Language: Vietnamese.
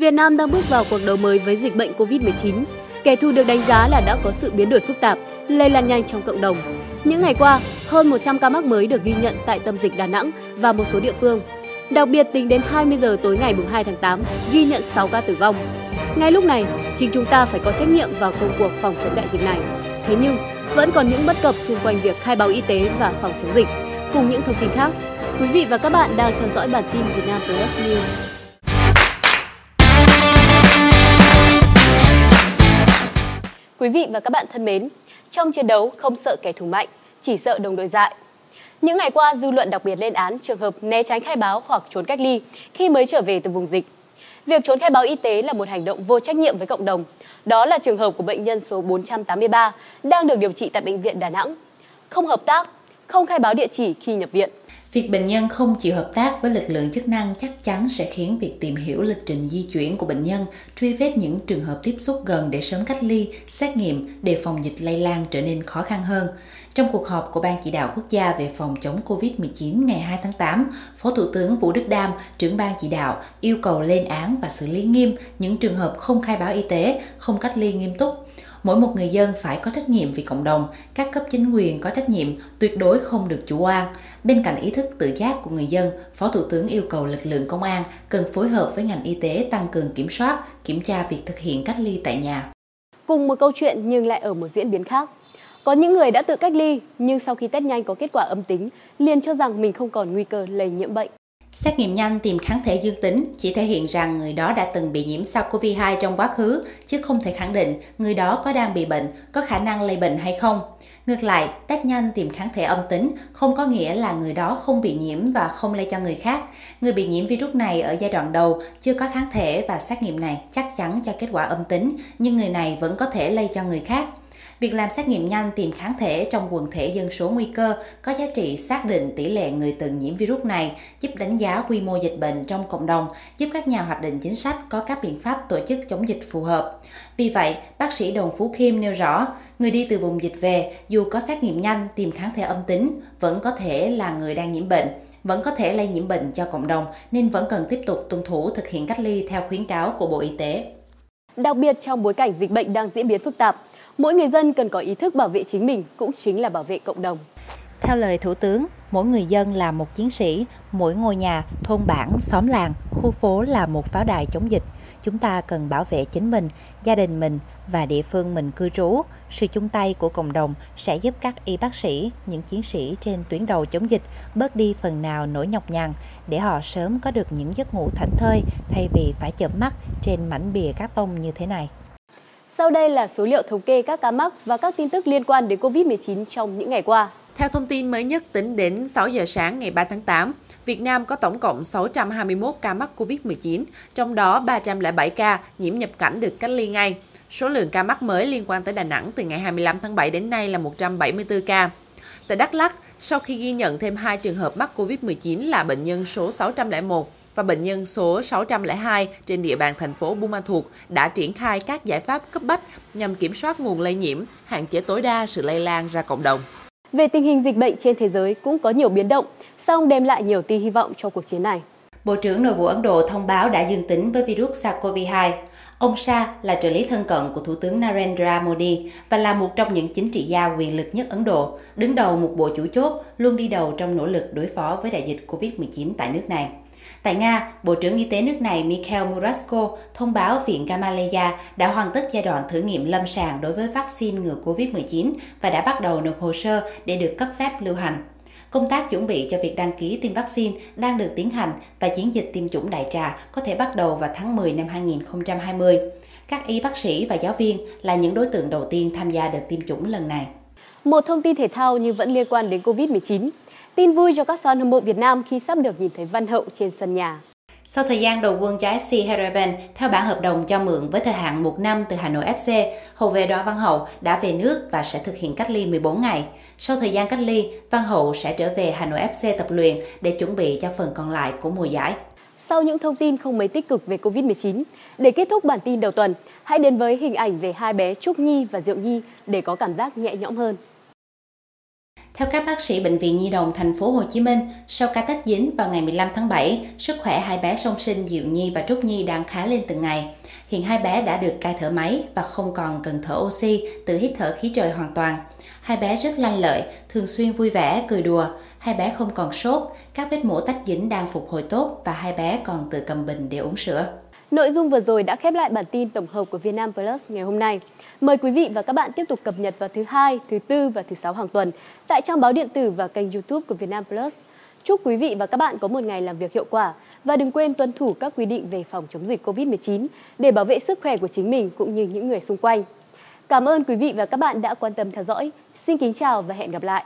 Việt Nam đang bước vào cuộc đấu mới với dịch bệnh COVID-19. Kẻ thù được đánh giá là đã có sự biến đổi phức tạp, lây lan nhanh trong cộng đồng. Những ngày qua, hơn 100 ca mắc mới được ghi nhận tại tâm dịch Đà Nẵng và một số địa phương. Đặc biệt tính đến 20 giờ tối ngày 2 tháng 8, ghi nhận 6 ca tử vong. Ngay lúc này, chính chúng ta phải có trách nhiệm vào công cuộc phòng chống đại dịch này. Thế nhưng, vẫn còn những bất cập xung quanh việc khai báo y tế và phòng chống dịch. Cùng những thông tin khác, quý vị và các bạn đang theo dõi bản tin Việt Nam Plus News. Quý vị và các bạn thân mến, trong chiến đấu không sợ kẻ thù mạnh, chỉ sợ đồng đội dại. Những ngày qua, dư luận đặc biệt lên án trường hợp né tránh khai báo hoặc trốn cách ly khi mới trở về từ vùng dịch. Việc trốn khai báo y tế là một hành động vô trách nhiệm với cộng đồng. Đó là trường hợp của bệnh nhân số 483 đang được điều trị tại bệnh viện Đà Nẵng. Không hợp tác, không khai báo địa chỉ khi nhập viện. Việc bệnh nhân không chịu hợp tác với lực lượng chức năng chắc chắn sẽ khiến việc tìm hiểu lịch trình di chuyển của bệnh nhân, truy vết những trường hợp tiếp xúc gần để sớm cách ly, xét nghiệm để phòng dịch lây lan trở nên khó khăn hơn. Trong cuộc họp của Ban chỉ đạo quốc gia về phòng chống COVID-19 ngày 2 tháng 8, Phó Thủ tướng Vũ Đức Đam, trưởng ban chỉ đạo, yêu cầu lên án và xử lý nghiêm những trường hợp không khai báo y tế, không cách ly nghiêm túc, mỗi một người dân phải có trách nhiệm vì cộng đồng, các cấp chính quyền có trách nhiệm, tuyệt đối không được chủ quan. Bên cạnh ý thức tự giác của người dân, Phó Thủ tướng yêu cầu lực lượng công an cần phối hợp với ngành y tế tăng cường kiểm soát, kiểm tra việc thực hiện cách ly tại nhà. Cùng một câu chuyện nhưng lại ở một diễn biến khác. Có những người đã tự cách ly nhưng sau khi test nhanh có kết quả âm tính, liền cho rằng mình không còn nguy cơ lây nhiễm bệnh. Xét nghiệm nhanh tìm kháng thể dương tính chỉ thể hiện rằng người đó đã từng bị nhiễm SARS-CoV-2 trong quá khứ, chứ không thể khẳng định người đó có đang bị bệnh, có khả năng lây bệnh hay không. Ngược lại, test nhanh tìm kháng thể âm tính không có nghĩa là người đó không bị nhiễm và không lây cho người khác. Người bị nhiễm virus này ở giai đoạn đầu chưa có kháng thể và xét nghiệm này chắc chắn cho kết quả âm tính, nhưng người này vẫn có thể lây cho người khác. Việc làm xét nghiệm nhanh tìm kháng thể trong quần thể dân số nguy cơ có giá trị xác định tỷ lệ người từng nhiễm virus này, giúp đánh giá quy mô dịch bệnh trong cộng đồng, giúp các nhà hoạch định chính sách có các biện pháp tổ chức chống dịch phù hợp. Vì vậy, bác sĩ Đồng Phú Kim nêu rõ, người đi từ vùng dịch về dù có xét nghiệm nhanh tìm kháng thể âm tính vẫn có thể là người đang nhiễm bệnh vẫn có thể lây nhiễm bệnh cho cộng đồng nên vẫn cần tiếp tục tuân thủ thực hiện cách ly theo khuyến cáo của Bộ Y tế. Đặc biệt trong bối cảnh dịch bệnh đang diễn biến phức tạp, mỗi người dân cần có ý thức bảo vệ chính mình cũng chính là bảo vệ cộng đồng. Theo lời Thủ tướng, mỗi người dân là một chiến sĩ, mỗi ngôi nhà, thôn bản, xóm làng, khu phố là một pháo đài chống dịch. Chúng ta cần bảo vệ chính mình, gia đình mình và địa phương mình cư trú. Sự chung tay của cộng đồng sẽ giúp các y bác sĩ, những chiến sĩ trên tuyến đầu chống dịch bớt đi phần nào nỗi nhọc nhằn để họ sớm có được những giấc ngủ thảnh thơi thay vì phải chợp mắt trên mảnh bìa cát tông như thế này. Sau đây là số liệu thống kê các ca mắc và các tin tức liên quan đến COVID-19 trong những ngày qua. Theo thông tin mới nhất tính đến 6 giờ sáng ngày 3 tháng 8, Việt Nam có tổng cộng 621 ca mắc COVID-19, trong đó 307 ca nhiễm nhập cảnh được cách ly ngay. Số lượng ca mắc mới liên quan tới Đà Nẵng từ ngày 25 tháng 7 đến nay là 174 ca. Tại Đắk Lắk, sau khi ghi nhận thêm hai trường hợp mắc COVID-19 là bệnh nhân số 601 và bệnh nhân số 602 trên địa bàn thành phố Buôn Ma Thuột đã triển khai các giải pháp cấp bách nhằm kiểm soát nguồn lây nhiễm, hạn chế tối đa sự lây lan ra cộng đồng. Về tình hình dịch bệnh trên thế giới cũng có nhiều biến động, song đem lại nhiều tia hy vọng cho cuộc chiến này. Bộ trưởng Nội vụ Ấn Độ thông báo đã dương tính với virus SARS-CoV-2. Ông Shah là trợ lý thân cận của Thủ tướng Narendra Modi và là một trong những chính trị gia quyền lực nhất Ấn Độ, đứng đầu một bộ chủ chốt luôn đi đầu trong nỗ lực đối phó với đại dịch COVID-19 tại nước này. Tại Nga, Bộ trưởng Y tế nước này Mikhail Murasko thông báo Viện Gamaleya đã hoàn tất giai đoạn thử nghiệm lâm sàng đối với vaccine ngừa COVID-19 và đã bắt đầu nộp hồ sơ để được cấp phép lưu hành. Công tác chuẩn bị cho việc đăng ký tiêm vaccine đang được tiến hành và chiến dịch tiêm chủng đại trà có thể bắt đầu vào tháng 10 năm 2020. Các y bác sĩ và giáo viên là những đối tượng đầu tiên tham gia đợt tiêm chủng lần này. Một thông tin thể thao nhưng vẫn liên quan đến COVID-19. Tin vui cho các fan hâm mộ Việt Nam khi sắp được nhìn thấy Văn Hậu trên sân nhà. Sau thời gian đầu quân cho SC Hereban theo bản hợp đồng cho mượn với thời hạn một năm từ Hà Nội FC, hậu vệ Đoàn Văn Hậu đã về nước và sẽ thực hiện cách ly 14 ngày. Sau thời gian cách ly, Văn Hậu sẽ trở về Hà Nội FC tập luyện để chuẩn bị cho phần còn lại của mùa giải. Sau những thông tin không mấy tích cực về Covid-19, để kết thúc bản tin đầu tuần, hãy đến với hình ảnh về hai bé Trúc Nhi và Diệu Nhi để có cảm giác nhẹ nhõm hơn. Theo các bác sĩ bệnh viện Nhi đồng thành phố Hồ Chí Minh, sau ca tách dính vào ngày 15 tháng 7, sức khỏe hai bé song sinh Diệu Nhi và Trúc Nhi đang khá lên từng ngày. Hiện hai bé đã được cai thở máy và không còn cần thở oxy, tự hít thở khí trời hoàn toàn. Hai bé rất lanh lợi, thường xuyên vui vẻ, cười đùa. Hai bé không còn sốt, các vết mổ tách dính đang phục hồi tốt và hai bé còn tự cầm bình để uống sữa. Nội dung vừa rồi đã khép lại bản tin tổng hợp của Vietnam Plus ngày hôm nay. Mời quý vị và các bạn tiếp tục cập nhật vào thứ hai, thứ tư và thứ sáu hàng tuần tại trang báo điện tử và kênh YouTube của Vietnam Plus. Chúc quý vị và các bạn có một ngày làm việc hiệu quả và đừng quên tuân thủ các quy định về phòng chống dịch COVID-19 để bảo vệ sức khỏe của chính mình cũng như những người xung quanh. Cảm ơn quý vị và các bạn đã quan tâm theo dõi. Xin kính chào và hẹn gặp lại.